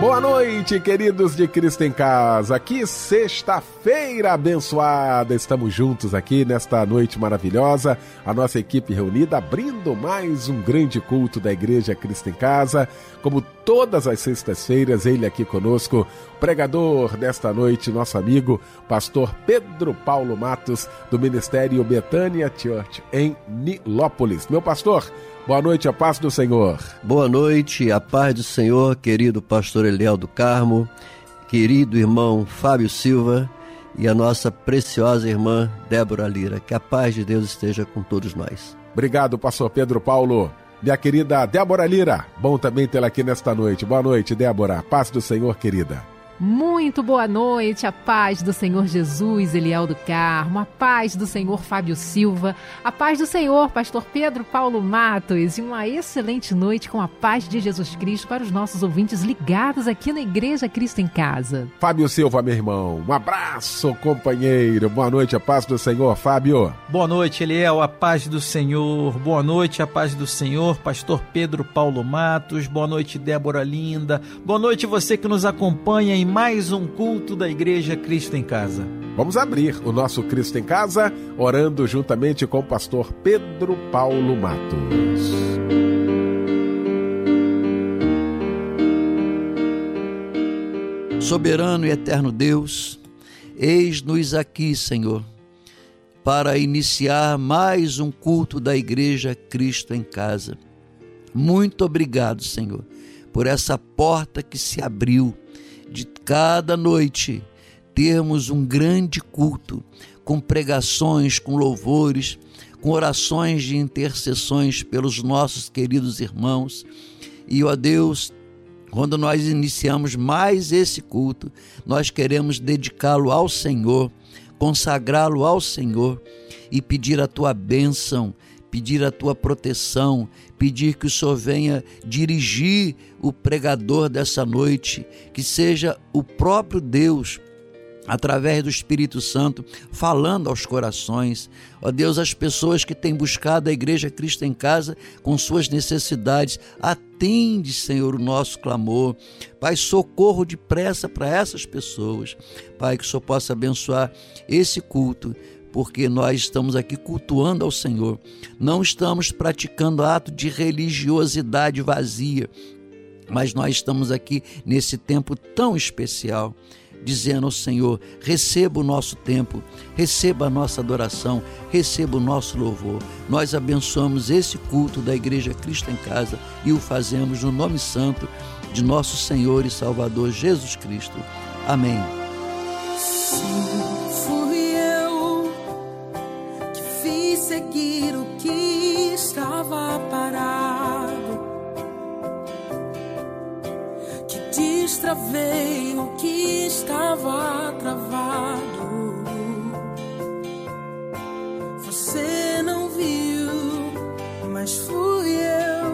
Boa noite, queridos de Cristo em Casa. Que sexta-feira abençoada. Estamos juntos aqui nesta noite maravilhosa. A nossa equipe reunida abrindo mais um grande culto da Igreja Cristo em Casa. Como todas as sextas-feiras, ele aqui conosco, pregador desta noite, nosso amigo, pastor Pedro Paulo Matos, do Ministério Betânia Church em Nilópolis. Meu pastor, Boa noite, a paz do Senhor. Boa noite, a paz do Senhor, querido pastor Eliel do Carmo, querido irmão Fábio Silva e a nossa preciosa irmã Débora Lira. Que a paz de Deus esteja com todos nós. Obrigado, pastor Pedro Paulo. Minha querida Débora Lira, bom também tê-la aqui nesta noite. Boa noite, Débora. Paz do Senhor, querida. Muito boa noite, a paz do Senhor Jesus, Eliel do Carmo, a paz do Senhor Fábio Silva, a paz do Senhor Pastor Pedro Paulo Matos e uma excelente noite com a paz de Jesus Cristo para os nossos ouvintes ligados aqui na Igreja Cristo em Casa. Fábio Silva, meu irmão, um abraço, companheiro. Boa noite, a paz do Senhor, Fábio. Boa noite, Eliel, a paz do Senhor. Boa noite, a paz do Senhor, Pastor Pedro Paulo Matos. Boa noite, Débora Linda. Boa noite, você que nos acompanha em mais um culto da Igreja Cristo em Casa. Vamos abrir o nosso Cristo em Casa orando juntamente com o pastor Pedro Paulo Matos. Soberano e eterno Deus, eis-nos aqui, Senhor, para iniciar mais um culto da Igreja Cristo em Casa. Muito obrigado, Senhor, por essa porta que se abriu de cada noite termos um grande culto com pregações, com louvores, com orações de intercessões pelos nossos queridos irmãos. E, ó Deus, quando nós iniciamos mais esse culto, nós queremos dedicá-lo ao Senhor, consagrá-lo ao Senhor e pedir a tua bênção, pedir a tua proteção, pedir que o Senhor venha dirigir o pregador dessa noite, que seja o próprio Deus através do Espírito Santo, falando aos corações. Ó Deus, as pessoas que têm buscado a Igreja Cristo em casa com suas necessidades, atende, Senhor, o nosso clamor. Pai, socorro depressa para essas pessoas. Pai, que o Senhor possa abençoar esse culto porque nós estamos aqui cultuando ao Senhor. Não estamos praticando ato de religiosidade vazia, mas nós estamos aqui nesse tempo tão especial dizendo ao Senhor: receba o nosso tempo, receba a nossa adoração, receba o nosso louvor. Nós abençoamos esse culto da Igreja Cristo em Casa e o fazemos no nome santo de nosso Senhor e Salvador Jesus Cristo. Amém. Sim. Seguir o que estava parado, que destravei o que estava travado. Você não viu, mas fui eu.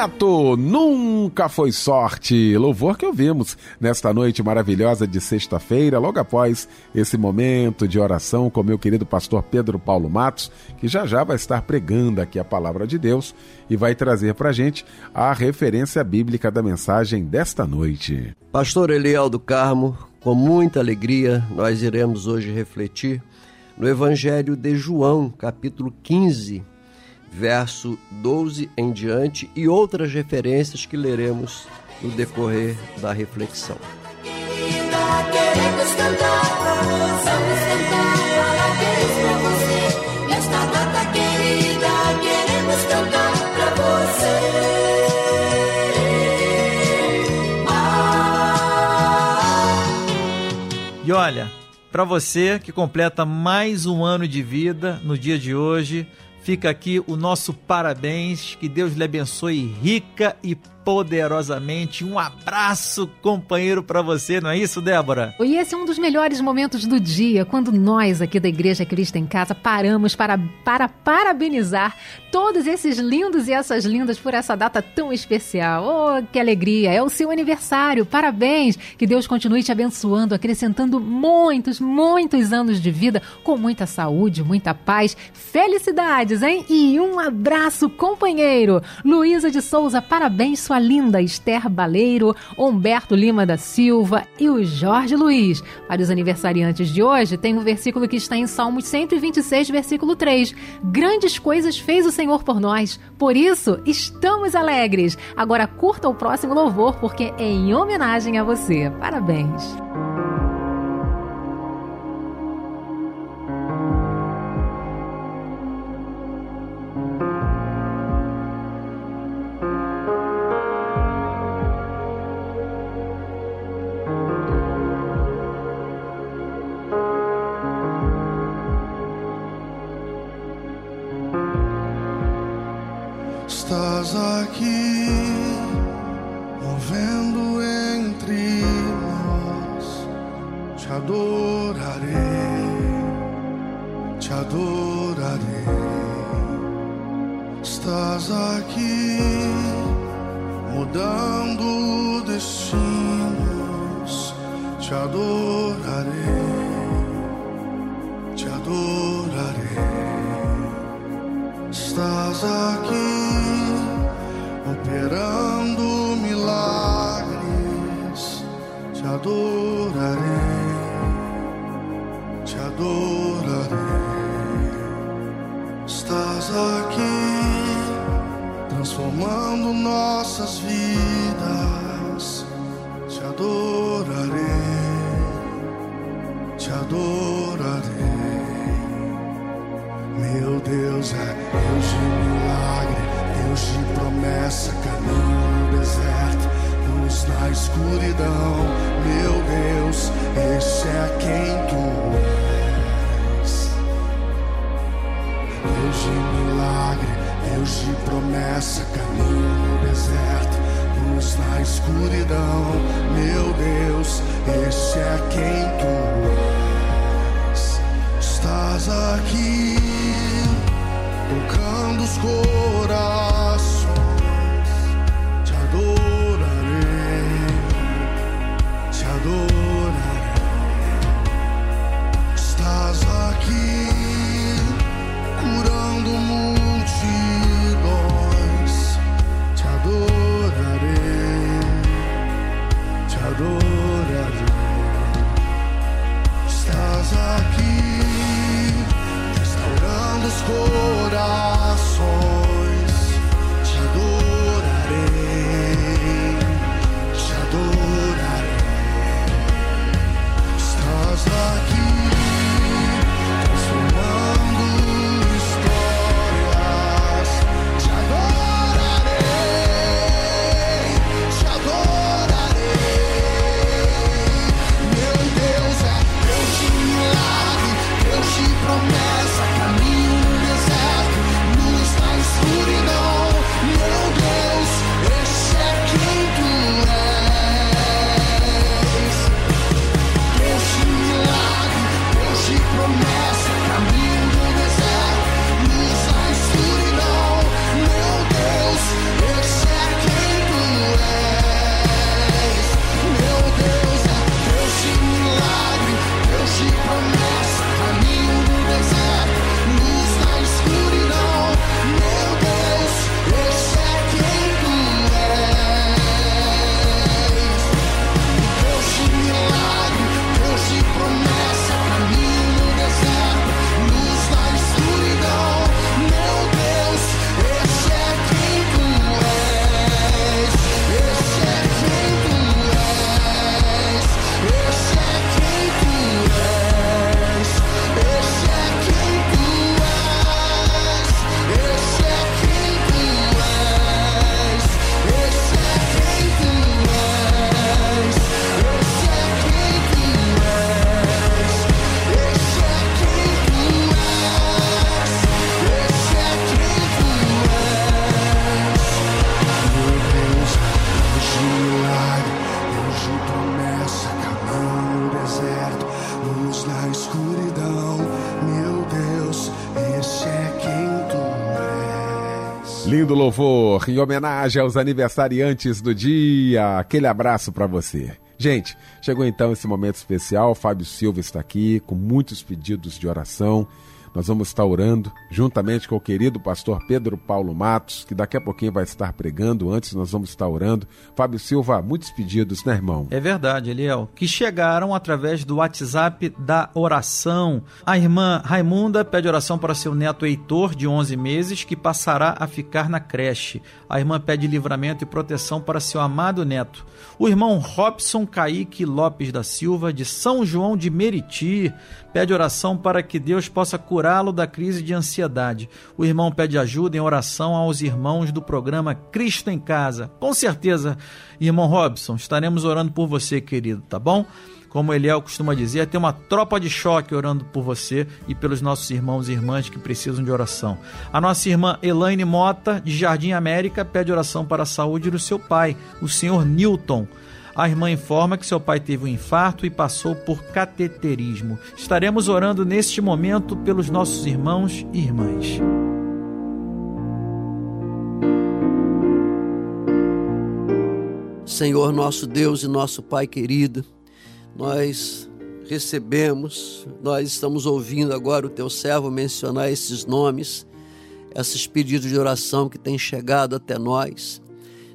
Neto, nunca foi sorte. Louvor que ouvimos nesta noite maravilhosa de sexta-feira, logo após esse momento de oração com meu querido pastor Pedro Paulo Matos, que já já vai estar pregando aqui a palavra de Deus e vai trazer para gente a referência bíblica da mensagem desta noite. Pastor Eliel do Carmo, com muita alegria, nós iremos hoje refletir no Evangelho de João, capítulo 15, verso 12 em diante e outras referências que leremos no decorrer da reflexão. E olha, para você que completa mais um ano de vida no dia de hoje, fica aqui o nosso parabéns, que Deus lhe abençoe rica e poderosamente. Um abraço, companheiro, para você, não é isso, Débora? E esse é um dos melhores momentos do dia, quando nós aqui da Igreja Cristo em Casa paramos para, para parabenizar todos esses lindos e essas lindas por essa data tão especial. Oh, que alegria! É o seu aniversário, parabéns! Que Deus continue te abençoando, acrescentando muitos, muitos anos de vida com muita saúde, muita paz, felicidades, hein? E um abraço, companheiro! Luísa de Souza, parabéns, sua linda Esther Baleiro, Humberto Lima da Silva e o Jorge Luiz. Para os aniversariantes de hoje, tem um versículo que está em Salmos 126, versículo 3. Grandes coisas fez o Senhor por nós, por isso estamos alegres. Agora curta o próximo louvor, porque é em homenagem a você. Parabéns! dark louvor em homenagem aos aniversariantes do dia. Aquele abraço para você. Gente, chegou então esse momento especial. Fábio Silva está aqui com muitos pedidos de oração. Nós vamos estar orando juntamente com o querido pastor Pedro Paulo Matos, que daqui a pouquinho vai estar pregando. Antes, nós vamos estar orando. Fábio Silva, muitos pedidos, né, irmão? É verdade, Eliel, que chegaram através do WhatsApp da oração. A irmã Raimunda pede oração para seu neto Heitor, de 11 meses, que passará a ficar na creche. A irmã pede livramento e proteção para seu amado neto. O irmão Robson Caíque Lopes da Silva, de São João de Meriti, pede oração para que Deus possa curá-lo da crise de ansiedade. O irmão pede ajuda em oração aos irmãos do programa Cristo em Casa. Com certeza, irmão Robson, estaremos orando por você, querido, tá bom? Como Eliel costuma dizer, tem uma tropa de choque orando por você e pelos nossos irmãos e irmãs que precisam de oração. A nossa irmã Elaine Mota, de Jardim América, pede oração para a saúde do seu pai, o senhor Newton. A irmã informa que seu pai teve um infarto e passou por cateterismo. Estaremos orando neste momento pelos nossos irmãos e irmãs. Senhor nosso Deus e nosso Pai querido, nós recebemos, nós estamos ouvindo agora o teu servo mencionar esses nomes, esses pedidos de oração que têm chegado até nós.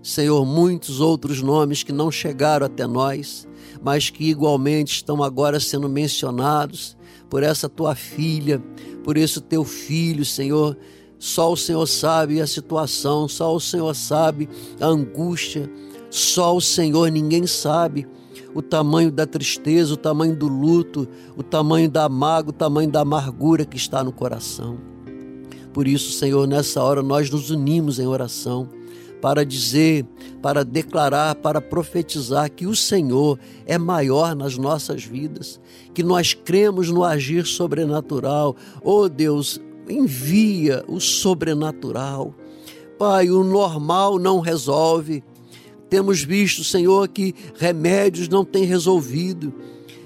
Senhor, muitos outros nomes que não chegaram até nós, mas que igualmente estão agora sendo mencionados por essa tua filha, por esse teu filho, Senhor. Só o Senhor sabe a situação, só o Senhor sabe a angústia, só o Senhor, ninguém sabe o tamanho da tristeza, o tamanho do luto, o tamanho da mágoa, o tamanho da amargura que está no coração. Por isso, Senhor, nessa hora nós nos unimos em oração para dizer, para declarar, para profetizar que o Senhor é maior nas nossas vidas, que nós cremos no agir sobrenatural. Oh Deus, envia o sobrenatural. Pai, o normal não resolve. Temos visto, Senhor, que remédios não têm resolvido,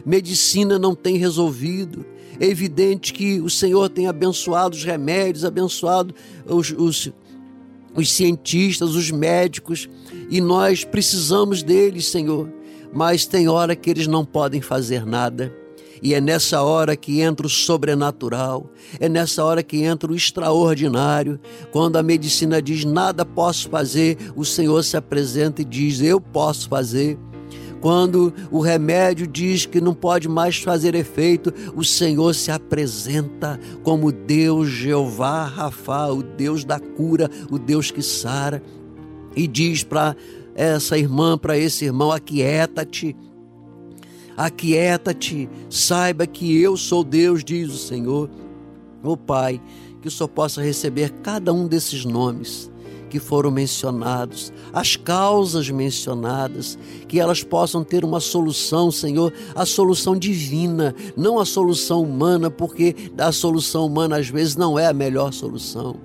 medicina não tem resolvido. É evidente que o Senhor tem abençoado os remédios, abençoado os, os, os cientistas, os médicos, e nós precisamos deles, Senhor. Mas tem hora que eles não podem fazer nada. E é nessa hora que entra o sobrenatural, é nessa hora que entra o extraordinário. Quando a medicina diz nada posso fazer, o Senhor se apresenta e diz eu posso fazer. Quando o remédio diz que não pode mais fazer efeito, o Senhor se apresenta como Deus Jeová Rafa, o Deus da cura, o Deus que sara, e diz para essa irmã, para esse irmão: aquieta-te, aquieta-te, saiba que eu sou Deus, diz o Senhor. Ô Pai, que o Senhor possa receber cada um desses nomes que foram mencionados, as causas mencionadas, que elas possam ter uma solução, Senhor, a solução divina, não a solução humana, porque a solução humana às vezes não é a melhor solução.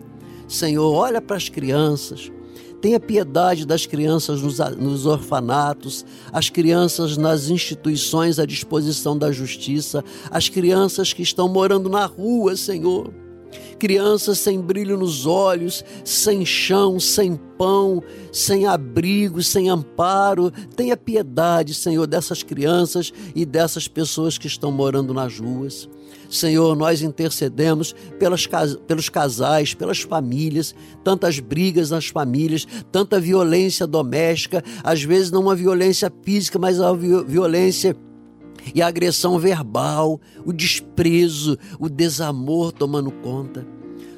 Senhor, olha para as crianças, tenha piedade das crianças nos, nos, orfanatos, as crianças nas instituições à disposição da justiça, as crianças que estão morando na rua, Senhor crianças sem brilho nos olhos, sem chão, sem pão, sem abrigo, sem amparo. Tenha piedade, Senhor, dessas crianças e dessas pessoas que estão morando nas ruas. Senhor, nós intercedemos pelas, pelos casais, pelas famílias, tantas brigas nas famílias, tanta violência doméstica, às vezes não uma violência física, mas a violência e a agressão verbal, o desprezo, o desamor tomando conta.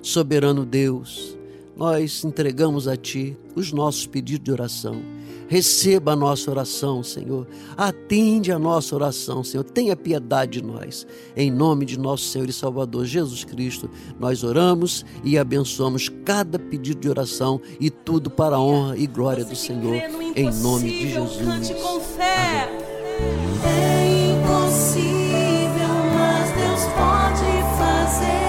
Soberano Deus, nós entregamos a Ti os nossos pedidos de oração. Receba a nossa oração, Senhor. Atende a nossa oração, Senhor. Tenha piedade de nós. Em nome de nosso Senhor e Salvador Jesus Cristo, nós oramos e abençoamos cada pedido de oração e tudo para a honra e glória do Senhor. Em nome de Jesus. Amém. Pode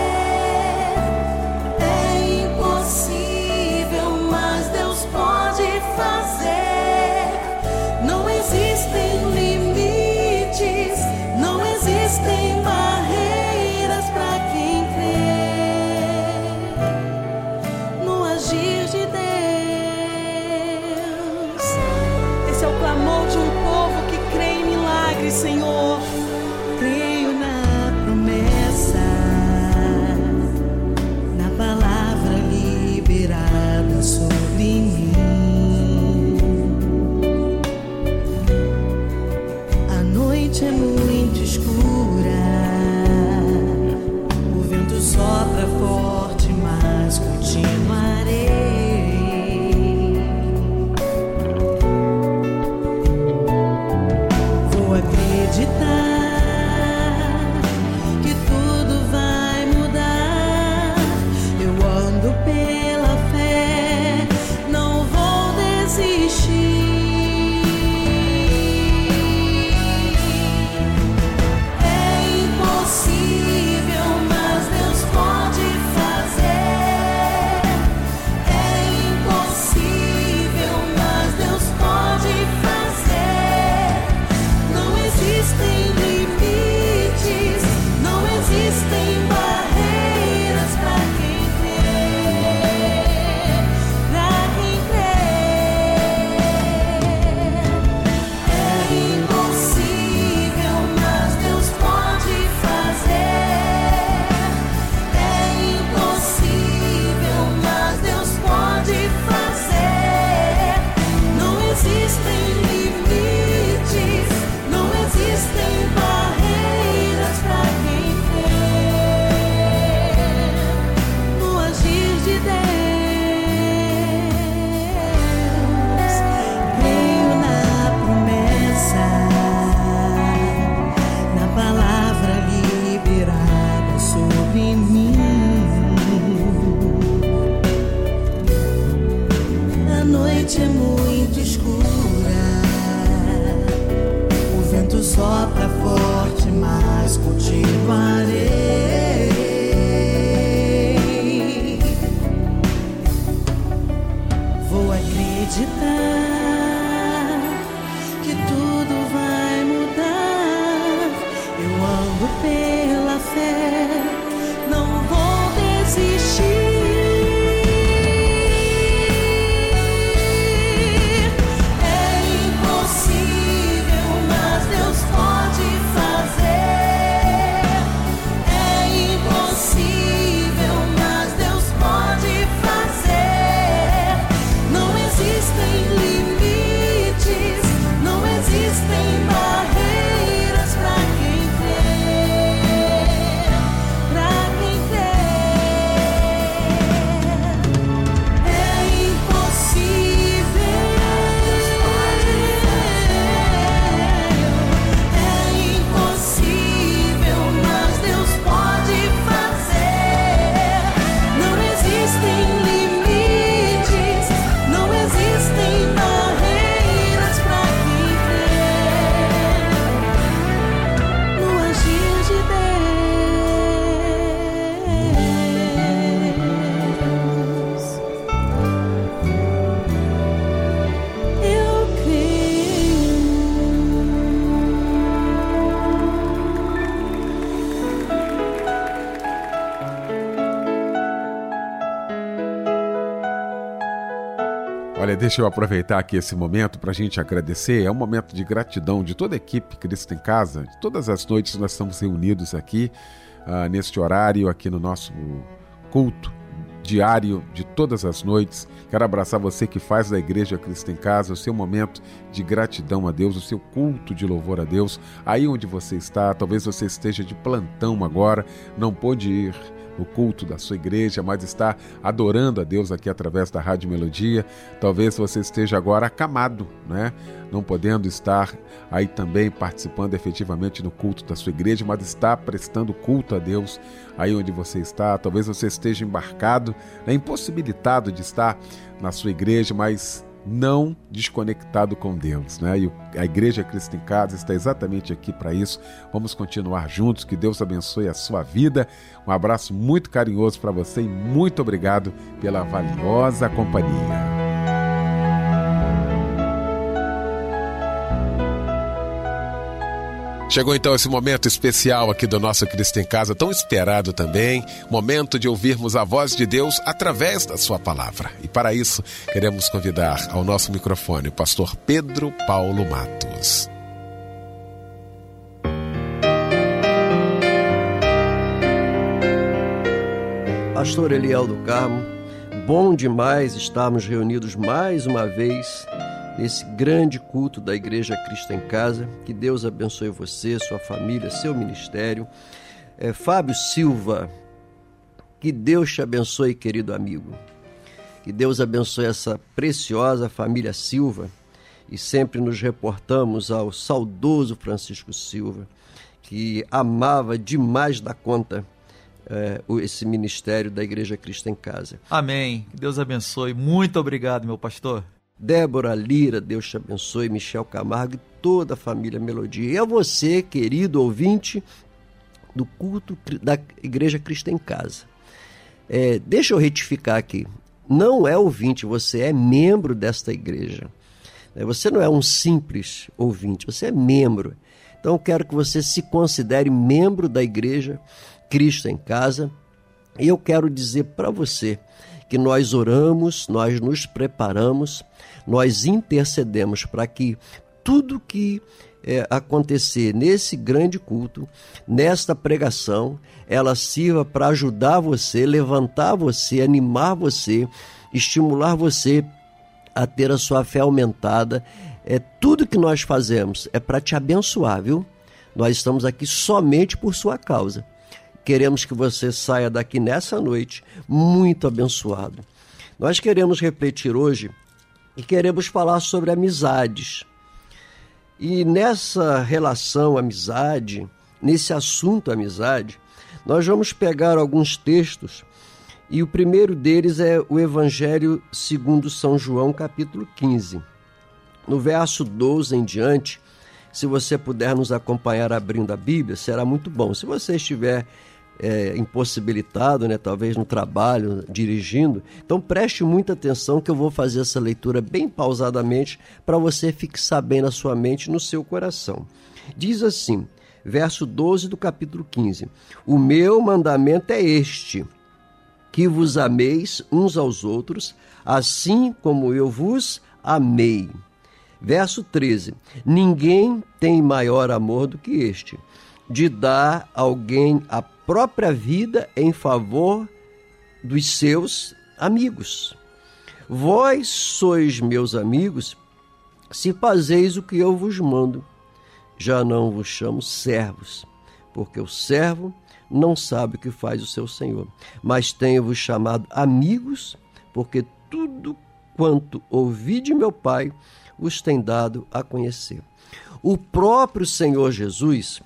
deixa eu aproveitar aqui esse momento para a gente agradecer. É um momento de gratidão de toda a equipe Cristo em Casa. Todas as noites nós estamos reunidos aqui, ah, neste horário, aqui no nosso culto diário de todas as noites. Quero abraçar você que faz da Igreja Cristo em Casa o seu momento de gratidão a Deus, o seu culto de louvor a Deus. Aí onde você está, talvez você esteja de plantão agora, não pôde ir no culto da sua igreja, mas está adorando a Deus aqui através da Rádio Melodia. Talvez você esteja agora acamado, né? Não podendo estar aí também participando efetivamente no culto da sua igreja, mas está prestando culto a Deus aí onde você está. Talvez você esteja embarcado, né? impossibilitado de estar na sua igreja, mas não desconectado com Deus, né? E a Igreja Cristo em Casa está exatamente aqui para isso. Vamos continuar juntos. Que Deus abençoe a sua vida. Um abraço muito carinhoso para você e muito obrigado pela valiosa companhia. Chegou então esse momento especial aqui do nosso Cristo em Casa, tão esperado também, momento de ouvirmos a voz de Deus através da sua palavra. E para isso, queremos convidar ao nosso microfone o pastor Pedro Paulo Matos. Pastor Eliel do Carmo, bom demais estarmos reunidos mais uma vez nesse grande culto da Igreja Cristo em Casa. Que Deus abençoe você, sua família, seu ministério. É, Fábio Silva, que Deus te abençoe, querido amigo. Que Deus abençoe essa preciosa família Silva e sempre nos reportamos ao saudoso Francisco Silva, que amava demais da conta o- esse ministério da Igreja Cristo em Casa. Amém. Que Deus abençoe. Muito obrigado, meu pastor. Débora Lira, Deus te abençoe, Michel Camargo e toda a família Melodia. E a você, querido ouvinte do culto da Igreja Cristo em Casa. É, deixa eu retificar aqui. Não é ouvinte, você é membro desta igreja. É, Você não é um simples ouvinte, você é membro. Então eu quero que você se considere membro da igreja Cristo em Casa. E eu quero dizer para você que nós oramos, nós nos preparamos, nós intercedemos para que tudo que é, acontecer nesse grande culto, nesta pregação, ela sirva para ajudar você, levantar você, animar você, estimular você a ter a sua fé aumentada. É tudo que nós fazemos é para te abençoar, viu? Nós estamos aqui somente por sua causa. Queremos que você saia daqui nessa noite muito abençoado. Nós queremos refletir hoje e queremos falar sobre amizades. E nessa relação amizade, nesse assunto amizade, nós vamos pegar alguns textos e o primeiro deles é o Evangelho segundo São João, capítulo 15. No verso 12 em diante, se você puder nos acompanhar abrindo a Bíblia, será muito bom. Se você estiver é, impossibilitado, né, talvez no trabalho, dirigindo, então preste muita atenção que eu vou fazer essa leitura bem pausadamente para você fixar bem na sua mente no seu coração. Diz assim: verso 12 do capítulo 15. O meu mandamento é este: que vos ameis uns aos outros, assim como eu vos amei. Verso 13: Ninguém tem maior amor do que este, de dar alguém a própria vida em favor dos seus amigos. Vós sois meus amigos se fazeis o que eu vos mando. Já não vos chamo servos, porque o servo não sabe o que faz o seu senhor. Mas tenho-vos chamado amigos, porque tudo quanto ouvi de meu Pai vos tem dado a conhecer. O próprio Senhor Jesus,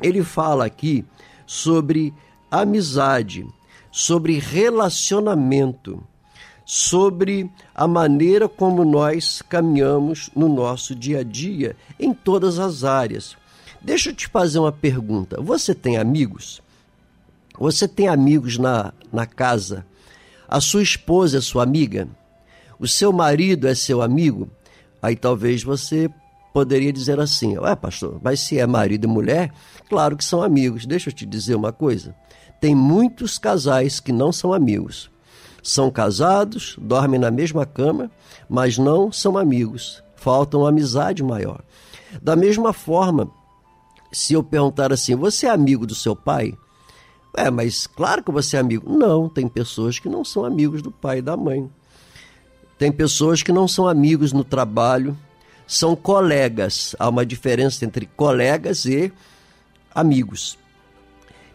ele fala aqui sobre amizade, sobre relacionamento, sobre a maneira como nós caminhamos no nosso dia a dia, em todas as áreas. Deixa eu te fazer uma pergunta: você tem amigos? Você tem amigos na, na casa? A sua esposa é sua amiga? O seu marido é seu amigo? Aí talvez você poderia dizer assim: Ué, pastor, mas se é marido e mulher, claro que são amigos. Deixa eu te dizer uma coisa: tem muitos casais que não são amigos. São casados, dormem na mesma cama, mas não são amigos. Falta uma amizade maior. Da mesma forma, se eu perguntar assim: Você é amigo do seu pai? É, mas claro que você é amigo. Não, tem pessoas que não são amigos do pai e da mãe. Tem pessoas que não são amigos no trabalho, são colegas. Há uma diferença entre colegas e amigos.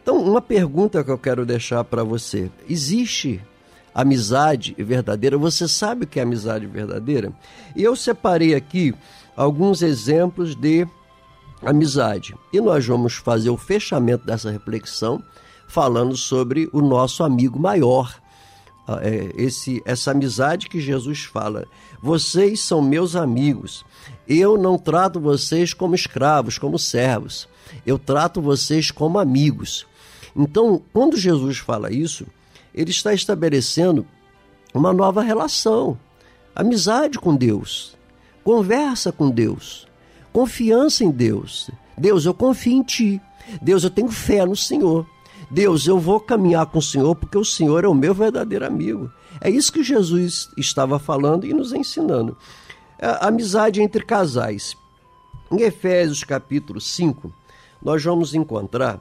Então, uma pergunta que eu quero deixar para você: existe amizade verdadeira? Você sabe o que é amizade verdadeira? E eu separei aqui alguns exemplos de amizade. E nós vamos fazer o fechamento dessa reflexão falando sobre o nosso amigo maior, esse, essa amizade que Jesus fala. Vocês são meus amigos. Eu não trato vocês como escravos, como servos. Eu trato vocês como amigos. Então, quando Jesus fala isso, ele está estabelecendo uma nova relação, amizade com Deus, conversa com Deus, confiança em Deus. Deus, eu confio em Ti. Deus, eu tenho fé no Senhor. Deus, eu vou caminhar com o Senhor porque o Senhor é o meu verdadeiro amigo. É isso que Jesus estava falando e nos ensinando. A amizade entre casais. Em Efésios capítulo 5, nós vamos encontrar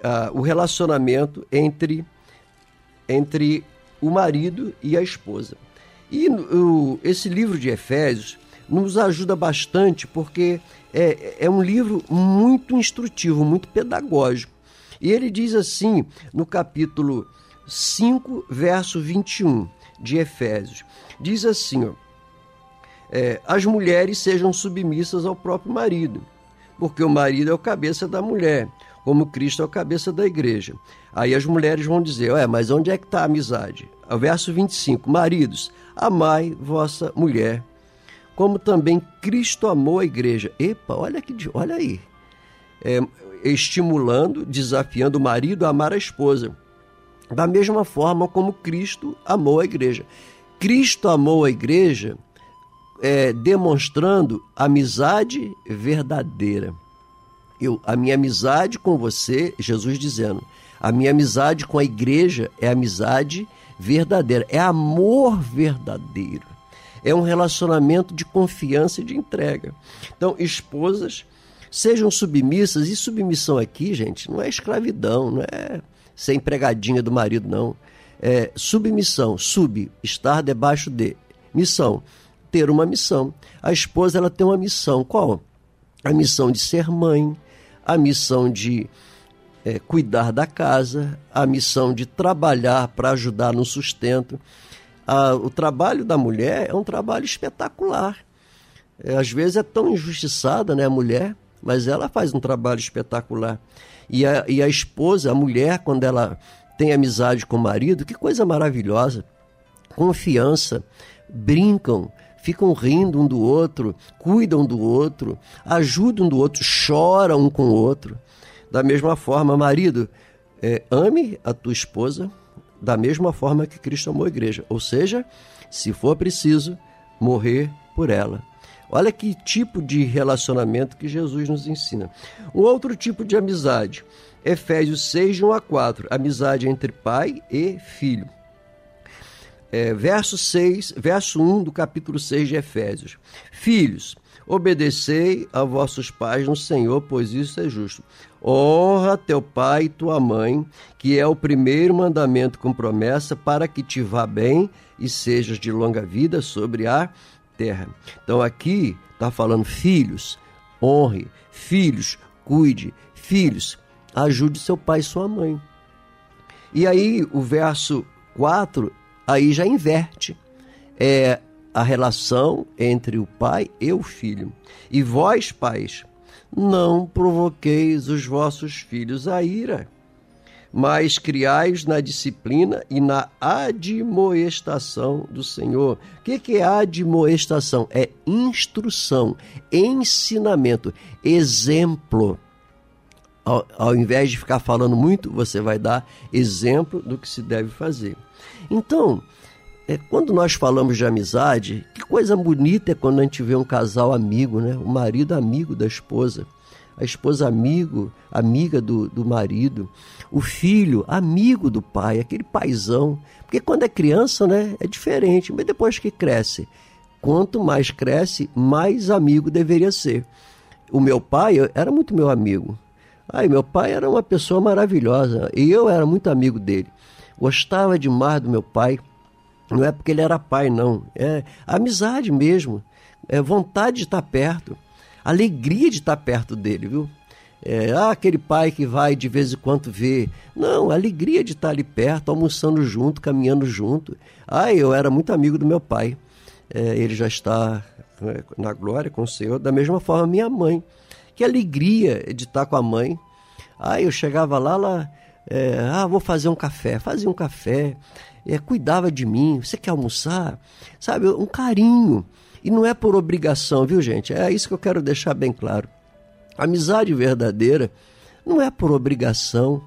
ah, o relacionamento entre, entre o marido e a esposa. E esse livro de Efésios nos ajuda bastante porque é, é um livro muito instrutivo, muito pedagógico. E ele diz assim no capítulo 5, verso 21 de Efésios: diz assim, ó, é, as mulheres sejam submissas ao próprio marido, porque o marido é o cabeça da mulher, como Cristo é o cabeça da igreja. Aí as mulheres vão dizer: Ué, mas onde é que está a amizade? O verso 25: Maridos, amai vossa mulher, como também Cristo amou a igreja. Epa, olha, que, olha aí. É, estimulando, desafiando o marido a amar a esposa. Da mesma forma como Cristo amou a igreja. Cristo amou a igreja é, demonstrando amizade verdadeira. Eu, a minha amizade com você, Jesus dizendo, a minha amizade com a igreja é amizade verdadeira, é amor verdadeiro. É um relacionamento de confiança e de entrega. Então, esposas, sejam submissas, e submissão aqui, gente, não é escravidão, não é ser empregadinha do marido, não. É submissão, sub, estar debaixo de. Missão, ter uma missão. A esposa ela tem uma missão. Qual? A missão de ser mãe, a missão de é, cuidar da casa, a missão de trabalhar para ajudar no sustento. A, o trabalho da mulher é um trabalho espetacular. É, às vezes é tão injustiçada né, a mulher, mas ela faz um trabalho espetacular. E a, e a esposa, a mulher, quando ela tem amizade com o marido, que coisa maravilhosa. Confiança, brincam, ficam rindo um do outro, cuidam do outro, ajudam um do outro, choram um com o outro. Da mesma forma, marido, é, ame a tua esposa da mesma forma que Cristo amou a igreja. Ou seja, se for preciso, morrer por ela. Olha que tipo de relacionamento que Jesus nos ensina. Um outro tipo de amizade. Efésios 6, de 1 a 4. Amizade entre pai e filho. É, verso 6, verso 1 do capítulo 6 de Efésios. Filhos, obedecei a vossos pais no Senhor, pois isso é justo. Honra teu pai e tua mãe, que é o primeiro mandamento com promessa, para que te vá bem e sejas de longa vida sobre a terra. Então aqui está falando filhos, honre, filhos, cuide, filhos, ajude seu pai e sua mãe. E aí o verso 4 aí já inverte. É a relação entre o pai e o filho. E vós, pais, não provoqueis os vossos filhos a ira, mas criais na disciplina e na admoestação do Senhor. O que é admoestação? É instrução, ensinamento, exemplo. Ao, ao invés de ficar falando muito, você vai dar exemplo do que se deve fazer. Então, é, quando nós falamos de amizade, que coisa bonita é quando a gente vê um casal amigo, né? O marido amigo da esposa, a esposa amigo, amiga do, do marido, o filho amigo do pai, aquele paizão. Porque quando é criança, né, é diferente, mas depois que cresce, quanto mais cresce, mais amigo deveria ser. O meu pai era muito meu amigo. Ai, meu pai era uma pessoa maravilhosa e eu era muito amigo dele. Gostava demais do meu pai. Não é porque ele era pai, não. É amizade mesmo. É vontade de estar perto. Alegria de estar perto dele, viu? É, ah, aquele pai que vai de vez em quando ver. Não, alegria de estar ali perto, almoçando junto, caminhando junto. Ah, eu era muito amigo do meu pai. É, ele já está né, na glória com o Senhor. Da mesma forma, minha mãe. Que alegria de estar com a mãe. Ah, eu chegava lá, ela, é, ah, vou fazer um café. Fazia um café, é, cuidava de mim. Você quer almoçar? Sabe, um carinho. E não é por obrigação, viu, gente? É isso que eu quero deixar bem claro. Amizade verdadeira não é por obrigação.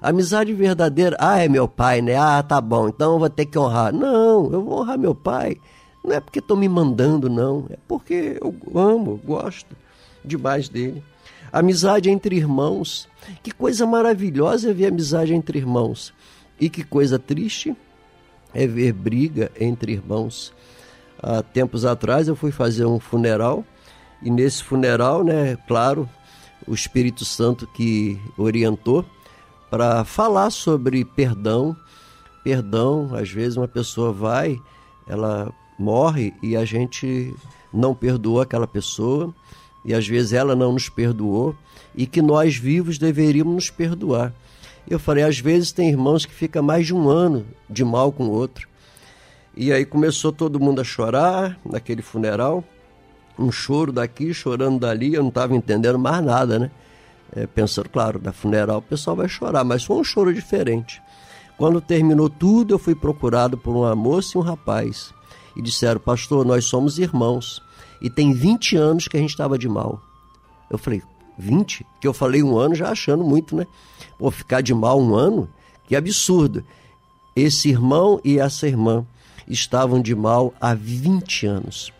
Amizade verdadeira, ah, é meu pai, né? Ah, tá bom, então eu vou ter que honrar. Não, eu vou honrar meu pai. Não é porque estão me mandando, não. É porque eu amo, gosto demais dele. Amizade entre irmãos. Que coisa maravilhosa é ver amizade entre irmãos. E que coisa triste é ver briga entre irmãos. Há tempos atrás eu fui fazer um funeral e nesse funeral, né, claro, o Espírito Santo que orientou para falar sobre perdão. Perdão, às vezes uma pessoa vai, ela morre e a gente não perdoou aquela pessoa e às vezes ela não nos perdoou e que nós vivos deveríamos nos perdoar. Eu falei, às vezes tem irmãos que fica mais de um ano de mal com o outro. E aí começou todo mundo a chorar naquele funeral, um choro daqui, chorando dali, eu não estava entendendo mais nada, né? É, pensando, claro, da funeral o pessoal vai chorar, mas foi um choro diferente. Quando terminou tudo, eu fui procurado por uma moça e um rapaz. E disseram, pastor, nós somos irmãos. E tem 20 anos que a gente estava de mal. Eu falei, 20? Que eu falei um ano já achando muito, né? Pô, ficar de mal um ano? Que absurdo. Esse irmão e essa irmã estavam de mal há 20 anos.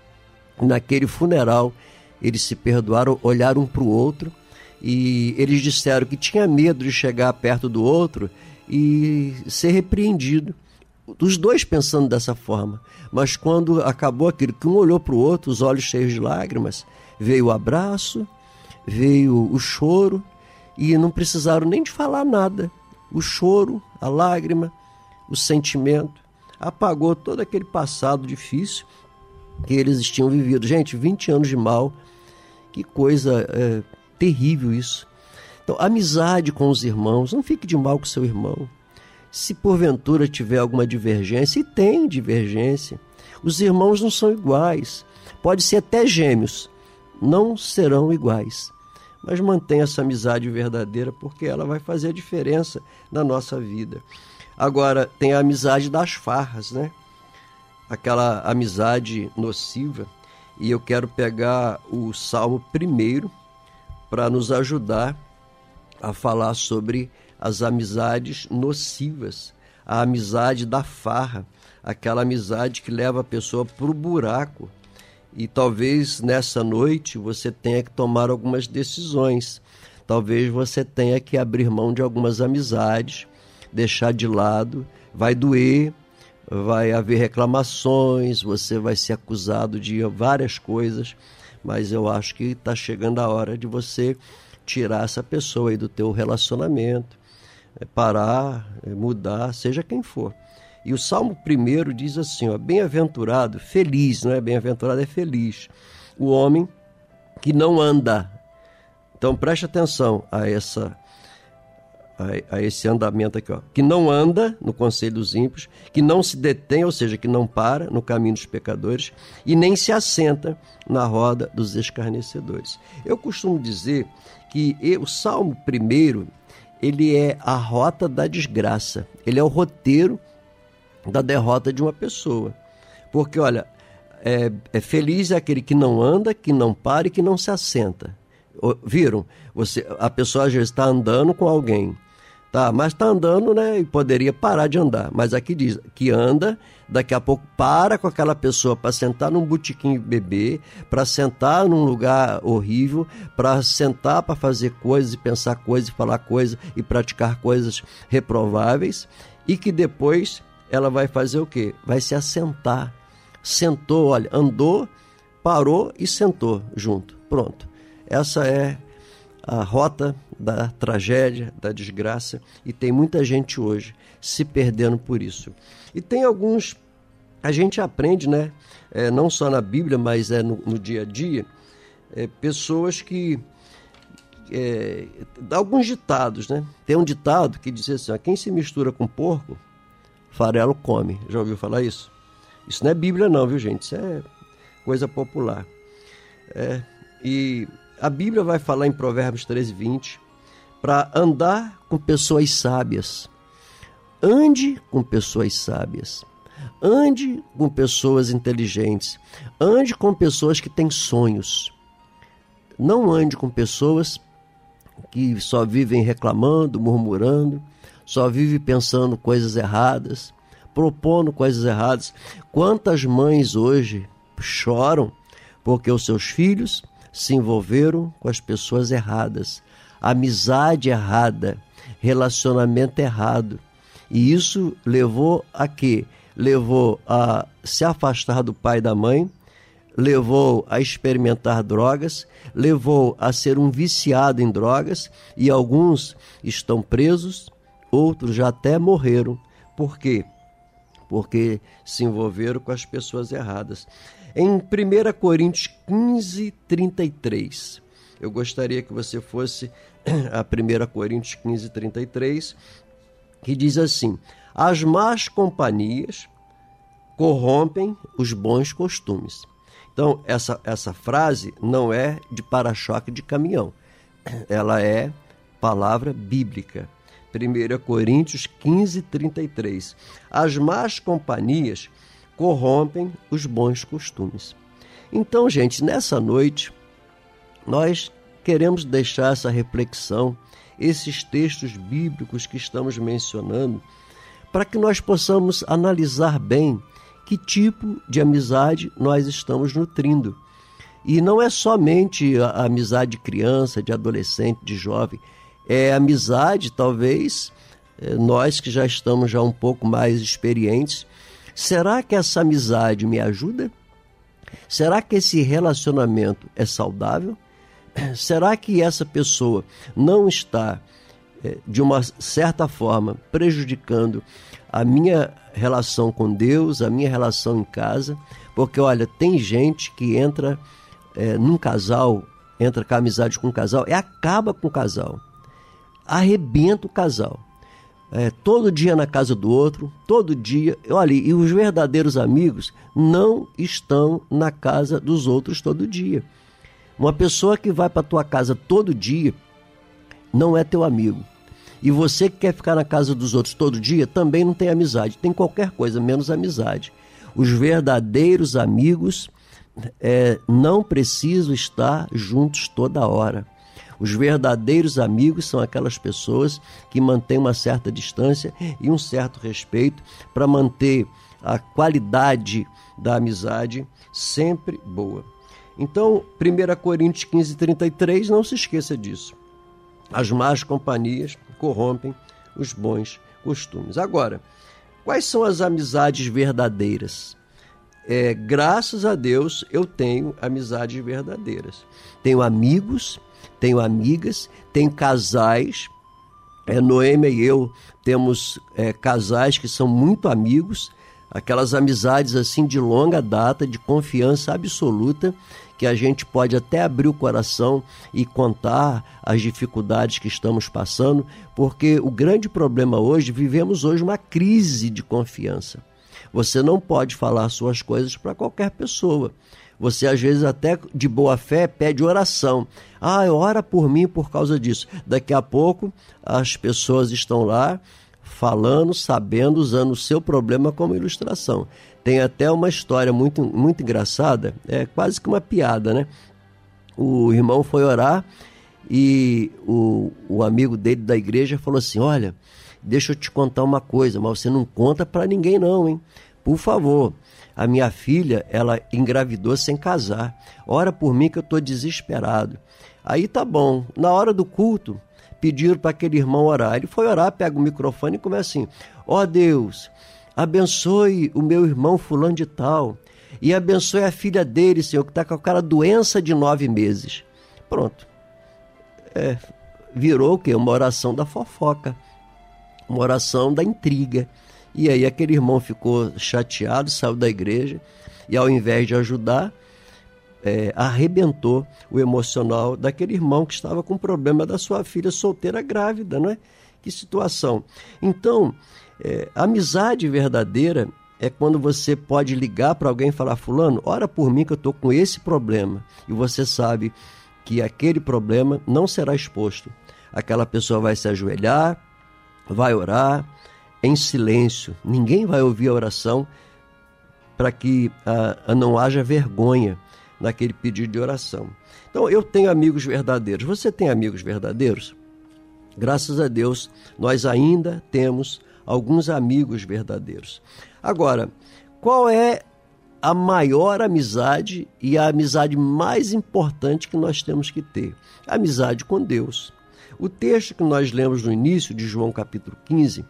Naquele funeral, eles se perdoaram, olharam um para o outro e eles disseram que tinha medo de chegar perto do outro e ser repreendido. Os dois pensando dessa forma. Mas quando acabou aquilo, que um olhou para o outro, os olhos cheios de lágrimas, veio o abraço, veio o choro e não precisaram nem de falar nada. O choro, a lágrima, o sentimento apagou todo aquele passado difícil que eles tinham vivido. Gente, 20 anos de mal, que coisa é, terrível isso. Então, amizade com os irmãos, não fique de mal com seu irmão. Se porventura tiver alguma divergência, e tem divergência, os irmãos não são iguais. Pode ser até gêmeos, não serão iguais. Mas mantenha essa amizade verdadeira, porque ela vai fazer a diferença na nossa vida. Agora, tem a amizade das farras, né? Aquela amizade nociva. E eu quero pegar o Salmo primeiro para nos ajudar a falar sobre as amizades nocivas, a amizade da farra, aquela amizade que leva a pessoa para o buraco. E talvez nessa noite você tenha que tomar algumas decisões. Talvez você tenha que abrir mão de algumas amizades, deixar de lado, vai doer, vai haver reclamações, você vai ser acusado de várias coisas, mas eu acho que está chegando a hora de você tirar essa pessoa aí do teu relacionamento, é, parar, é, mudar, seja quem for. E o Salmo primeiro diz assim, ó, bem-aventurado, feliz, não é bem-aventurado, é feliz, o homem que não anda. Então preste atenção a essa a, a esse andamento aqui, ó, que não anda no conselho dos ímpios, que não se detém, ou seja, que não para no caminho dos pecadores e nem se assenta na roda dos escarnecedores. Eu costumo dizer que o Salmo primeiro ele é a rota da desgraça, ele é o roteiro da derrota de uma pessoa. Porque, olha, é, é feliz é aquele que não anda, que não para e que não se assenta. Viram? Você, a pessoa vezes está andando com alguém, tá? Mas está andando, né? E poderia parar de andar. Mas aqui diz que anda, daqui a pouco para com aquela pessoa para sentar num botequim e beber, para sentar num lugar horrível, para sentar para fazer coisas e pensar coisas e falar coisas e praticar coisas reprováveis, e que depois ela vai fazer o quê? Vai se assentar. Sentou, olha, andou, parou e sentou junto. Pronto. Essa é a rota da tragédia, da desgraça, e tem muita gente hoje se perdendo por isso. E tem alguns, a gente aprende, né? É, não só na Bíblia, mas é no, no dia a dia, é, pessoas que. É, alguns ditados, né? Tem um ditado que diz assim: ó, quem se mistura com porco, farelo come. Já ouviu falar isso? Isso não é Bíblia, não, viu, gente? Isso é coisa popular. É, e a Bíblia vai falar em Provérbios 13, 20, para andar com pessoas sábias. Ande com pessoas sábias. Ande com pessoas inteligentes. Ande com pessoas que têm sonhos. Não ande com pessoas que só vivem reclamando, murmurando, só vive pensando coisas erradas, propondo coisas erradas. Quantas mães hoje choram porque os seus filhos se envolveram com as pessoas erradas, amizade errada, relacionamento errado. E isso levou a quê? Levou a se afastar do pai e da mãe, levou a experimentar drogas, levou a ser um viciado em drogas e alguns estão presos, outros já até morreram. Por quê? Porque se envolveram com as pessoas erradas. Em 1 Coríntios 15, 33, eu gostaria que você fosse a 1 Coríntios 15, 33, que diz assim: As más companhias corrompem os bons costumes. Então, essa, essa frase não é de para-choque de caminhão, ela é palavra bíblica. 1 Coríntios 15, 33. As más companhias corrompem os bons costumes. Então, gente, nessa noite, nós queremos deixar essa reflexão, esses textos bíblicos que estamos mencionando, para que nós possamos analisar bem que tipo de amizade nós estamos nutrindo. E não é somente a amizade de criança, de adolescente, de jovem, é amizade, talvez, é, nós que já estamos já um pouco mais experientes, será que essa amizade me ajuda? Será que esse relacionamento é saudável? Será que essa pessoa não está, é, de uma certa forma, prejudicando a minha relação com Deus, a minha relação em casa? Porque, olha, tem gente que entra é, num casal, entra com amizade com o casal e acaba com o casal arrebenta o casal. É, todo dia na casa do outro, todo dia. Olha, e os verdadeiros amigos não estão na casa dos outros todo dia. Uma pessoa que vai para tua casa todo dia não é teu amigo. E você que quer ficar na casa dos outros todo dia também não tem amizade. Tem qualquer coisa menos amizade. Os verdadeiros amigos é, não precisam estar juntos toda hora. Os verdadeiros amigos são aquelas pessoas que mantêm uma certa distância e um certo respeito para manter a qualidade da amizade sempre boa. Então, 1 Coríntios 15, 33, não se esqueça disso. As más companhias corrompem os bons costumes. Agora, quais são as amizades verdadeiras? É, graças a Deus eu tenho amizades verdadeiras. Tenho amigos, tenho amigas, tenho casais. É, Noêmia e eu temos é, casais que são muito amigos, aquelas amizades assim de longa data, de confiança absoluta, que a gente pode até abrir o coração e contar as dificuldades que estamos passando, porque o grande problema hoje, vivemos hoje uma crise de confiança. Você não pode falar suas coisas para qualquer pessoa. Você às vezes até de boa fé pede oração. Ah, ora por mim por causa disso. Daqui a pouco as pessoas estão lá falando, sabendo, usando o seu problema como ilustração. Tem até uma história muito, muito engraçada, é quase que uma piada, né? O irmão foi orar e o, o amigo dele da igreja falou assim: Olha, deixa eu te contar uma coisa, mas você não conta para ninguém, não, hein? Por favor, a minha filha, ela engravidou sem casar. Ora por mim que eu estou desesperado. Aí tá bom. Na hora do culto, pediram para aquele irmão orar. Ele foi orar, pega o microfone e começa assim: Ó oh Deus, abençoe o meu irmão fulano de tal. E abençoe a filha dele, Senhor, que está com aquela doença de nove meses. Pronto. É, virou o quê? Uma oração da fofoca. Uma oração da intriga. E aí aquele irmão ficou chateado, saiu da igreja e ao invés de ajudar, é, arrebentou o emocional daquele irmão que estava com problema da sua filha solteira grávida, não é? Que situação. Então, é, amizade verdadeira é quando você pode ligar para alguém e falar: Fulano, ora por mim que eu estou com esse problema. E você sabe que aquele problema não será exposto. Aquela pessoa vai se ajoelhar, vai orar em silêncio. Ninguém vai ouvir a oração para que ah, não haja vergonha naquele pedido de oração. Então, eu tenho amigos verdadeiros. Você tem amigos verdadeiros? Graças a Deus, nós ainda temos alguns amigos verdadeiros. Agora, qual é a maior amizade e a amizade mais importante que nós temos que ter? A amizade com Deus. O texto que nós lemos no início de João capítulo 15,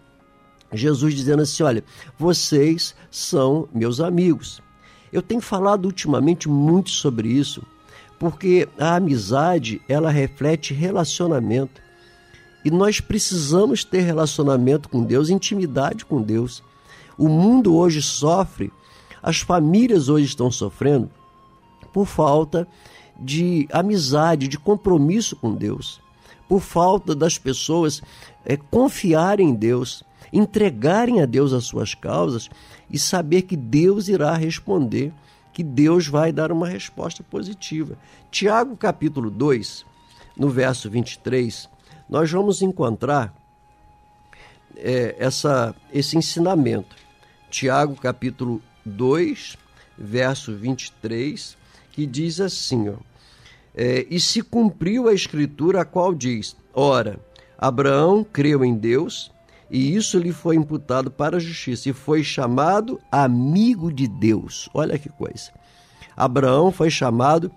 Jesus dizendo assim: Olha, vocês são meus amigos. Eu tenho falado ultimamente muito sobre isso, porque a amizade ela reflete relacionamento. E nós precisamos ter relacionamento com Deus, intimidade com Deus. O mundo hoje sofre, as famílias hoje estão sofrendo por falta de amizade, de compromisso com Deus, por falta das pessoas é, confiarem em Deus, entregarem a Deus as suas causas e saber que Deus irá responder, que Deus vai dar uma resposta positiva. Tiago capítulo 2, no verso 23, nós vamos encontrar é, essa, esse ensinamento. Tiago capítulo 2, verso 23, que diz assim, ó, é, e se cumpriu a escritura a qual diz, ora, Abraão creu em Deus e isso lhe foi imputado para a justiça e foi chamado amigo de Deus. Olha que coisa. Abraão foi chamado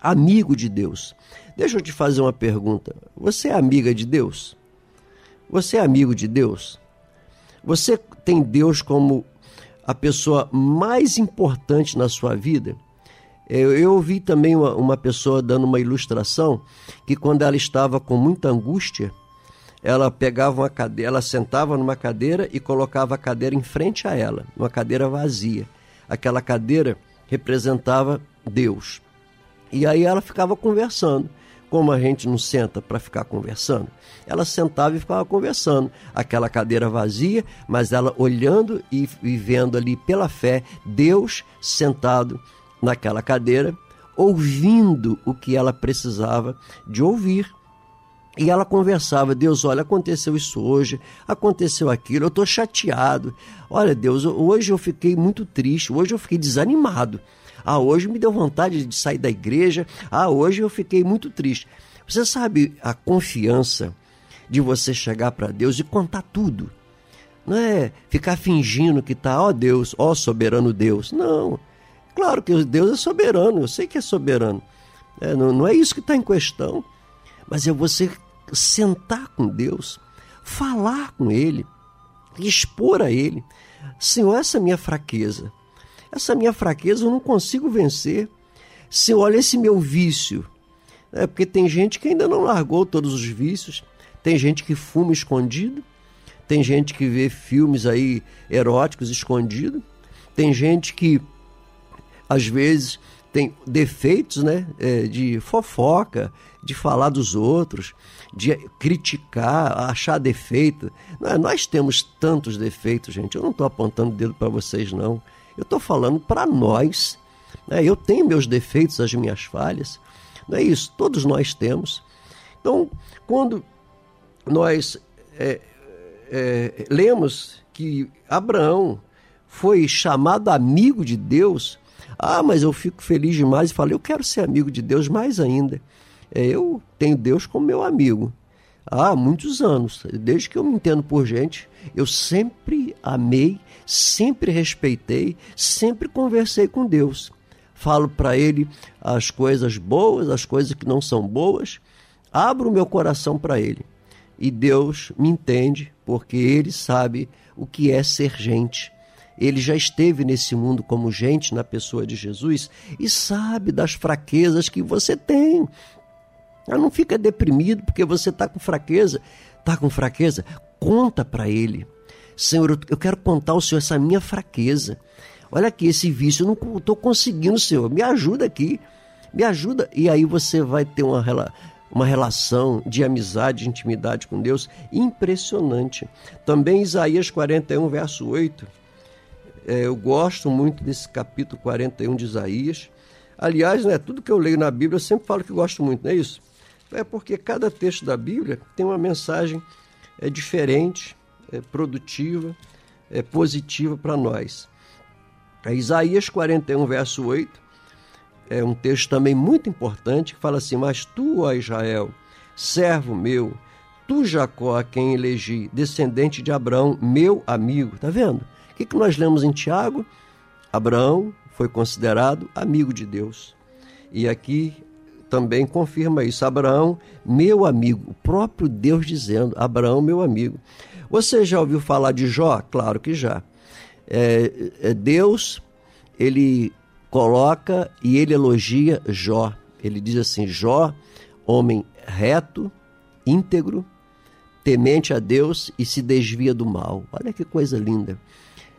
amigo de Deus. Deixa eu te fazer uma pergunta. Você é amiga de Deus? Você é amigo de Deus? Você tem Deus como a pessoa mais importante na sua vida? Eu, eu ouvi também uma, uma pessoa dando uma ilustração que quando ela estava com muita angústia, ela pegava uma cadeira, ela sentava numa cadeira e colocava a cadeira em frente a ela, uma cadeira vazia. Aquela cadeira representava Deus. E aí ela ficava conversando. Como a gente não senta para ficar conversando, ela sentava e ficava conversando. Aquela cadeira vazia, mas ela olhando e, vendo ali pela fé Deus sentado naquela cadeira, ouvindo o que ela precisava de ouvir. E ela conversava, Deus, olha, aconteceu isso hoje, aconteceu aquilo, eu estou chateado. Olha, Deus, hoje eu fiquei muito triste, hoje eu fiquei desanimado. Ah, hoje me deu vontade de sair da igreja. Ah, hoje eu fiquei muito triste. Você sabe a confiança de você chegar para Deus e contar tudo. Não é ficar fingindo que tá, ó Deus, ó soberano Deus. Não. Claro que Deus é soberano, eu sei que é soberano. É, não, não é isso que está em questão. Mas é você sentar com Deus, falar com Ele, expor a Ele. Senhor, essa é a minha fraqueza. Essa minha fraqueza eu não consigo vencer. Senhor, olha esse meu vício. É porque tem gente que ainda não largou todos os vícios. Tem gente que fuma escondido. Tem gente que vê filmes aí eróticos escondido. Tem gente que às vezes tem defeitos, né, é, de fofoca, de falar dos outros, de criticar, achar defeito. Nós temos tantos defeitos, gente. Eu não estou apontando o dedo para vocês, não. Eu estou falando para nós. né? Eu tenho meus defeitos, as minhas falhas. Não é isso? Todos nós temos. Então, quando nós é, é, lemos que Abraão foi chamado amigo de Deus, ah, mas eu fico feliz demais e falo, eu quero ser amigo de Deus mais ainda. É, eu tenho Deus como meu amigo há muitos anos. Desde que eu me entendo por gente, eu sempre amei, sempre respeitei, sempre conversei com Deus. Falo para Ele as coisas boas, as coisas que não são boas, abro o meu coração para Ele. E Deus me entende, porque Ele sabe o que é ser gente. Ele já esteve nesse mundo como gente na pessoa de Jesus e sabe das fraquezas que você tem. Ah, Não fica deprimido porque você está com fraqueza. Está com fraqueza? Conta para ele. Senhor, eu- quero contar ao Senhor essa minha fraqueza. Olha aqui, esse vício, eu não estou conseguindo, Senhor. Me ajuda aqui. Me ajuda. E aí você vai ter uma, rela- uma relação de amizade, de intimidade com Deus impressionante. Também Isaías 41, verso 8. É, eu gosto muito desse capítulo 41 de Isaías. Aliás, né, tudo que eu leio na Bíblia eu sempre falo que gosto muito, não é isso? É porque cada texto da Bíblia tem uma mensagem é, diferente, é, produtiva, é, positiva para nós. É Isaías 41, verso 8, é um texto também muito importante que fala assim: Mas tu, ó Israel, servo meu, tu, Jacó, a quem elegi, descendente de Abraão, meu amigo. Tá vendo? O que, que nós lemos em Tiago? Abraão foi considerado amigo de Deus. E aqui também confirma isso. Abraão, meu amigo, o próprio Deus dizendo: Abraão, meu amigo. Você já ouviu falar de Jó? Claro que já. É, é, Deus, ele coloca e ele elogia Jó. Ele diz assim: Jó, homem reto, íntegro, temente a Deus e se desvia do mal. Olha que coisa linda.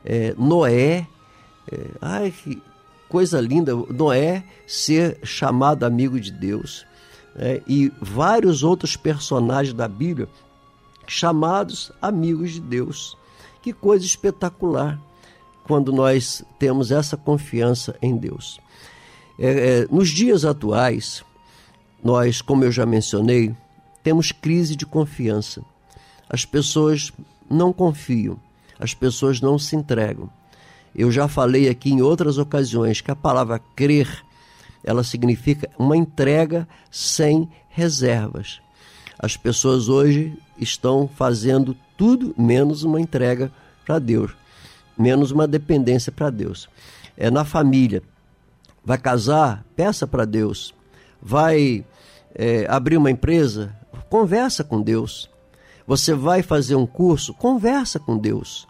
É, Noé, é, ai coisa linda, Noé ser chamado amigo de Deus. né? e vários outros personagens da Bíblia chamados amigos de Deus. Que coisa espetacular quando nós temos essa confiança em Deus. É, é, nos dias atuais, nós, como eu já mencionei, temos crise de confiança. As pessoas não confiam, as pessoas não se entregam. Eu já falei aqui em outras ocasiões que a palavra crer, ela significa uma entrega sem reservas. As pessoas hoje estão fazendo tudo menos uma entrega para Deus, menos uma dependência para Deus. É na família. Vai casar? Peça para Deus. Vai é, abrir uma empresa? Conversa com Deus. Você vai fazer um curso? Conversa com Deus.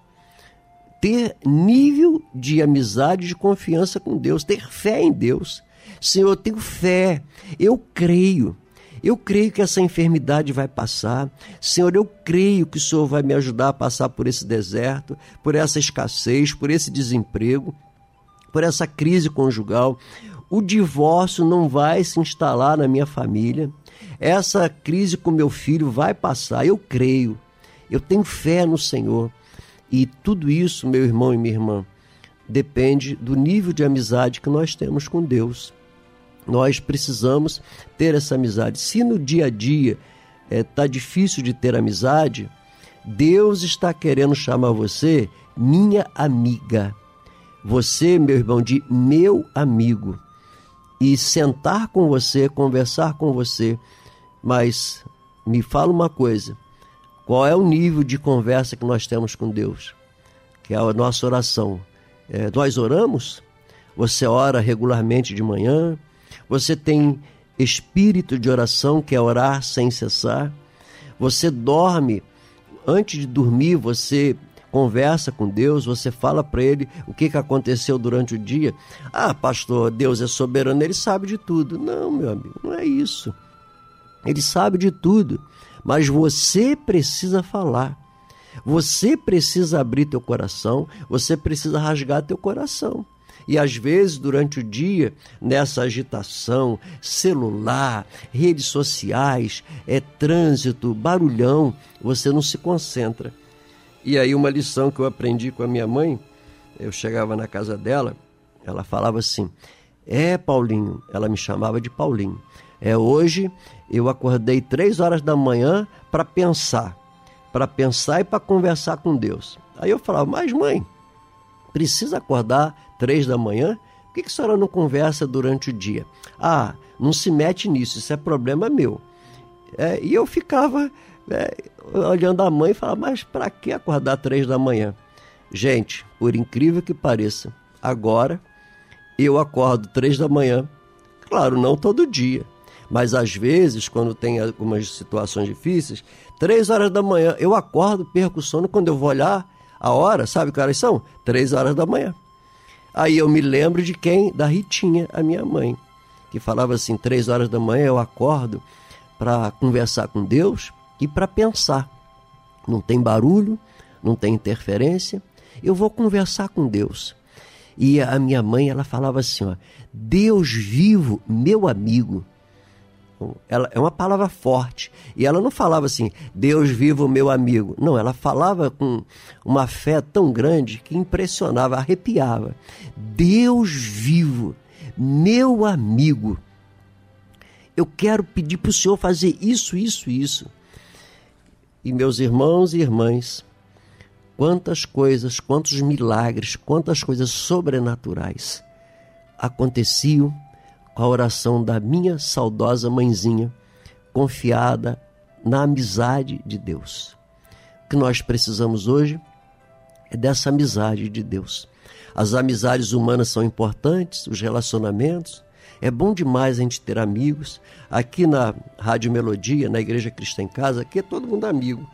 Ter nível de amizade, de confiança com Deus, ter fé em Deus. Senhor, eu tenho fé, eu creio. Eu creio que essa enfermidade vai passar. Senhor, eu creio que o Senhor vai me ajudar a passar por esse deserto, por essa escassez, por esse desemprego, por essa crise conjugal. O divórcio não vai se instalar na minha família. Essa crise com meu filho vai passar. Eu creio. Eu tenho fé no Senhor. E tudo isso, meu irmão e minha irmã, depende do nível de amizade que nós temos com Deus. Nós precisamos ter essa amizade. Se no dia a dia está difícil de ter amizade, Deus está querendo chamar você minha amiga. Você, meu irmão, de meu amigo. E sentar com você, conversar com você. Mas me fala uma coisa: Qual é o nível de conversa que nós temos com Deus? Que é a nossa oração. É, nós oramos? Você ora regularmente de manhã? Você tem espírito de oração, que é orar sem cessar? Você dorme? Antes de dormir, você conversa com Deus, você fala para ele o que, que aconteceu durante o dia. Ah, pastor, Deus é soberano, ele sabe de tudo. Não, meu amigo, não é isso. Ele sabe de tudo, mas você precisa falar. Você precisa abrir teu coração, você precisa rasgar teu coração. E às vezes, durante o dia, nessa agitação, celular, redes sociais, é trânsito, barulhão, você não se concentra. E aí uma lição que eu aprendi com a minha mãe, eu chegava na casa dela, ela falava assim: "É, Paulinho", ela me chamava de Paulinho. É hoje eu acordei três horas da manhã para pensar, para pensar e para conversar com Deus. Aí eu falava: "Mas mãe, precisa acordar três da manhã? Por que, que a senhora não conversa durante o dia? Ah, não se mete nisso, isso é problema meu. É, e eu ficava é, olhando a mãe e falava, mas para que acordar três da manhã? Gente, por incrível que pareça, agora eu acordo três da manhã. Claro, não todo dia, mas às vezes, quando tem algumas situações difíceis, três horas da manhã eu acordo, perco o sono. Quando eu vou olhar a hora, sabe que horas são? Três horas da manhã. Aí eu me lembro de quem? Da Ritinha, a minha mãe, que falava assim: três horas da manhã eu acordo para conversar com Deus e para pensar. Não tem barulho, não tem interferência. Eu vou conversar com Deus. E a minha mãe, ela falava assim, ó, Deus vivo, meu amigo. Ela é uma palavra forte. E ela não falava assim, Deus vivo, meu amigo. Não, ela falava com uma fé tão grande que impressionava, arrepiava. Deus vivo, meu amigo. Eu quero pedir para o Senhor fazer isso, isso, isso. E meus irmãos e irmãs, quantas coisas, quantos milagres, quantas coisas sobrenaturais aconteciam a oração da minha saudosa mãezinha, confiada na amizade de Deus. O que nós precisamos hoje é dessa amizade de Deus. As amizades humanas são importantes, os relacionamentos. É bom demais a gente ter amigos. Aqui na Rádio Melodia, na Igreja Cristã em Casa, aqui é todo mundo amigo.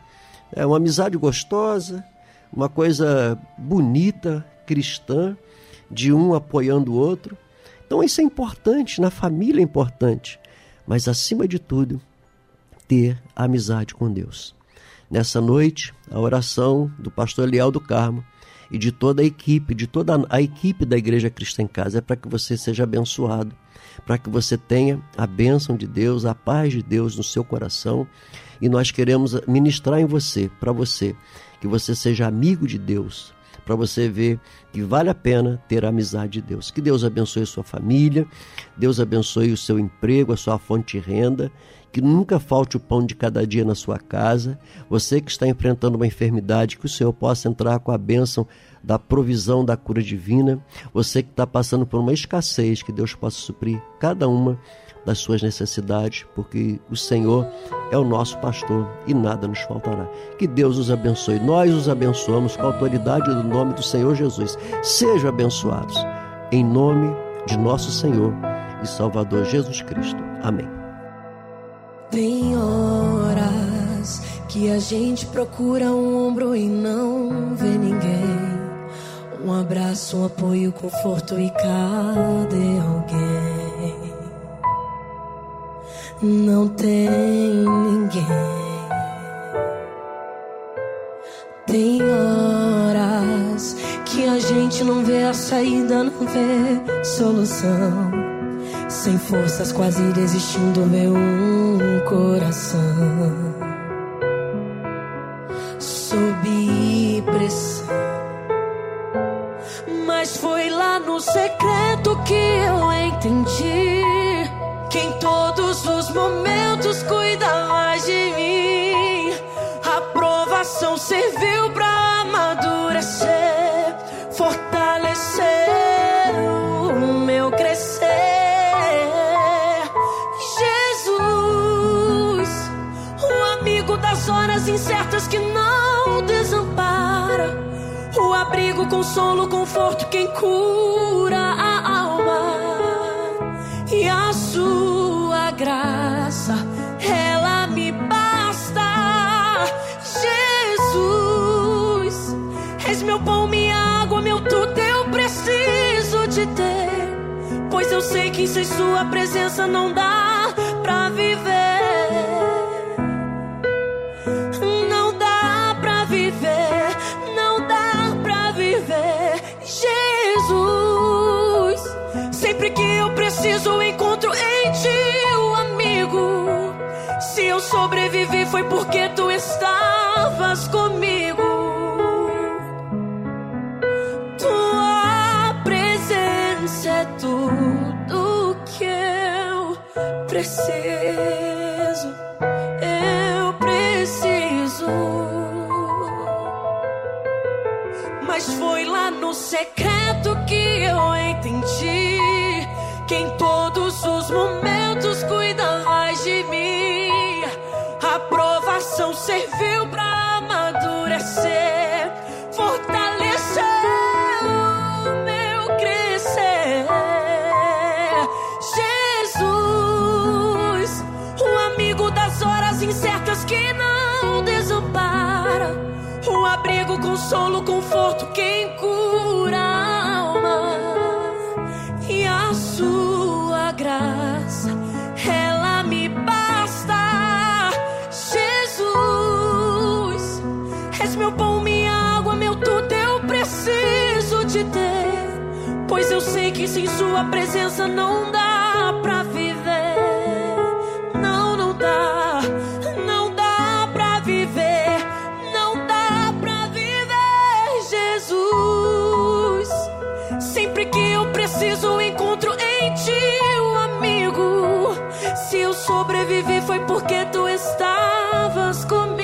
É uma amizade gostosa, uma coisa bonita, cristã, de um apoiando o outro. Então isso é importante, na família é importante, mas acima de tudo, ter amizade com Deus. Nessa noite, a oração do pastor Eliel do Carmo e de toda a equipe, de toda a equipe da Igreja Cristã em Casa, é para que você seja abençoado, para que você tenha a bênção de Deus, a paz de Deus no seu coração. E nós queremos ministrar em você, para você, que você seja amigo de Deus, para você ver que vale a pena ter a amizade de Deus. Que Deus abençoe a sua família, Deus abençoe o seu emprego, a sua fonte de renda, que nunca falte o pão de cada dia na sua casa. Você que está enfrentando uma enfermidade, que o Senhor possa entrar com a bênção da provisão da cura divina. Você que está passando por uma escassez, que Deus possa suprir cada uma das suas necessidades, porque o Senhor é o nosso pastor e nada nos faltará. Que Deus os abençoe. Nós os abençoamos com a autoridade do nome do Senhor Jesus. Sejam abençoados. Em nome de nosso Senhor e Salvador Jesus Cristo. Amém. Tem horas que a gente procura um ombro e não vê ninguém. Um abraço, um apoio, conforto e cadê alguém? Não tem ninguém. Tem horas que a gente não vê a saída, não vê solução. Sem forças, quase desistindo, vê um coração sob pressão. Mas foi lá no secreto que eu entendi que em todos os momentos cuida mais de mim. A provação serviu pra amadurecer, fortalecer o meu crescer. Jesus, o amigo das horas incertas que não desampara. O abrigo, consolo, conforto, quem cura a alma. E a sua graça, ela me basta. Jesus, és meu pão, minha água, meu tudo, eu preciso de ter. Pois eu sei que sem sua presença não dá pra viver. Não dá pra viver, não dá pra viver. Jesus, sempre que eu preciso, eu sobrevivi, foi porque tu estavas comigo. Tua presença é tudo que eu preciso. Eu preciso. Mas foi lá no secreto que eu entendi que em todos os momentos cuida mais de mim. Serviu pra amadurecer, fortalecer o meu crescer. Jesus, o amigo das horas incertas que não desampara, o abrigo, consolo, conforto, quem cura sem sua presença não dá pra viver. Não, não dá, não dá pra viver, não dá pra viver, Jesus. Sempre que eu preciso, encontro em ti o amigo. Se eu sobrevivi, foi porque tu estavas comigo.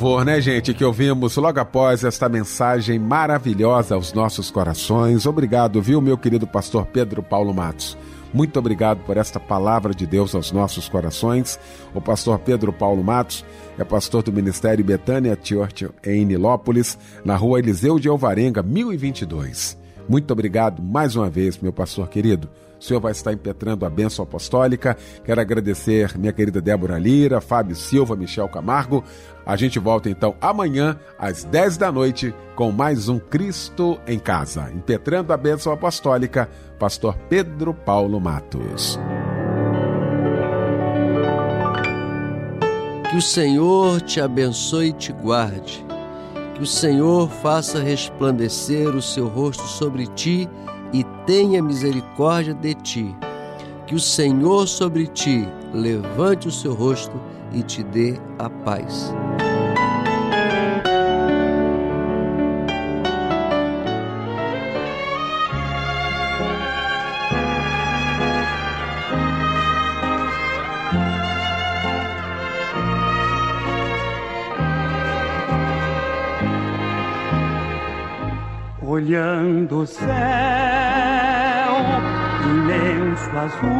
Louvor, né, gente, que ouvimos logo após esta mensagem maravilhosa aos nossos corações. Obrigado, viu, meu querido pastor Pedro Paulo Matos. Muito obrigado por esta palavra de Deus aos nossos corações. O pastor Pedro Paulo Matos é pastor do Ministério Betânia Church em Nilópolis, na rua Eliseu de Alvarenga, 1022. Muito obrigado mais uma vez, meu pastor querido. O senhor vai estar impetrando a bênção apostólica. Quero agradecer minha querida Débora Lira, Fábio Silva, Michel Camargo. A gente volta então amanhã, às 10 da noite, com mais um Cristo em Casa. Impetrando a bênção apostólica, pastor Pedro Paulo Matos. Que o Senhor te abençoe e te guarde. Que o Senhor faça resplandecer o seu rosto sobre ti e tenha misericórdia de ti. Que o Senhor sobre ti levante o seu rosto e te dê a paz. Olhando o céu imenso azul,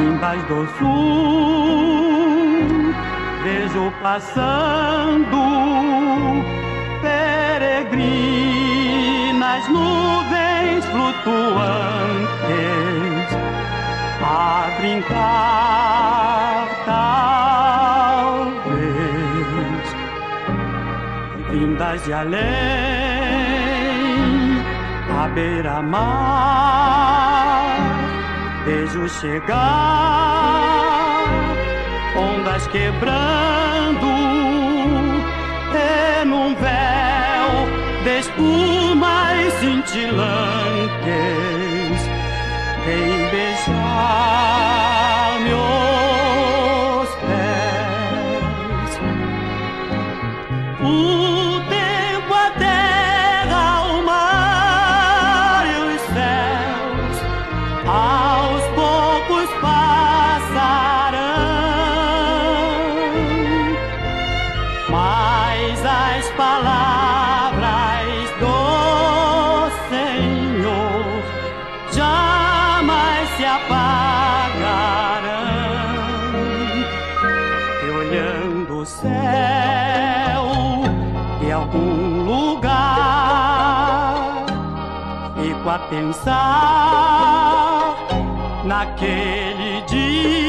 embaixo do sul, vejo passando peregrinas nuvens flutuantes a brincar talvez vindas de além, à beira-mar, vejo chegar ondas quebrando, e num véu despo vacilantes em beijar pensar naquele dia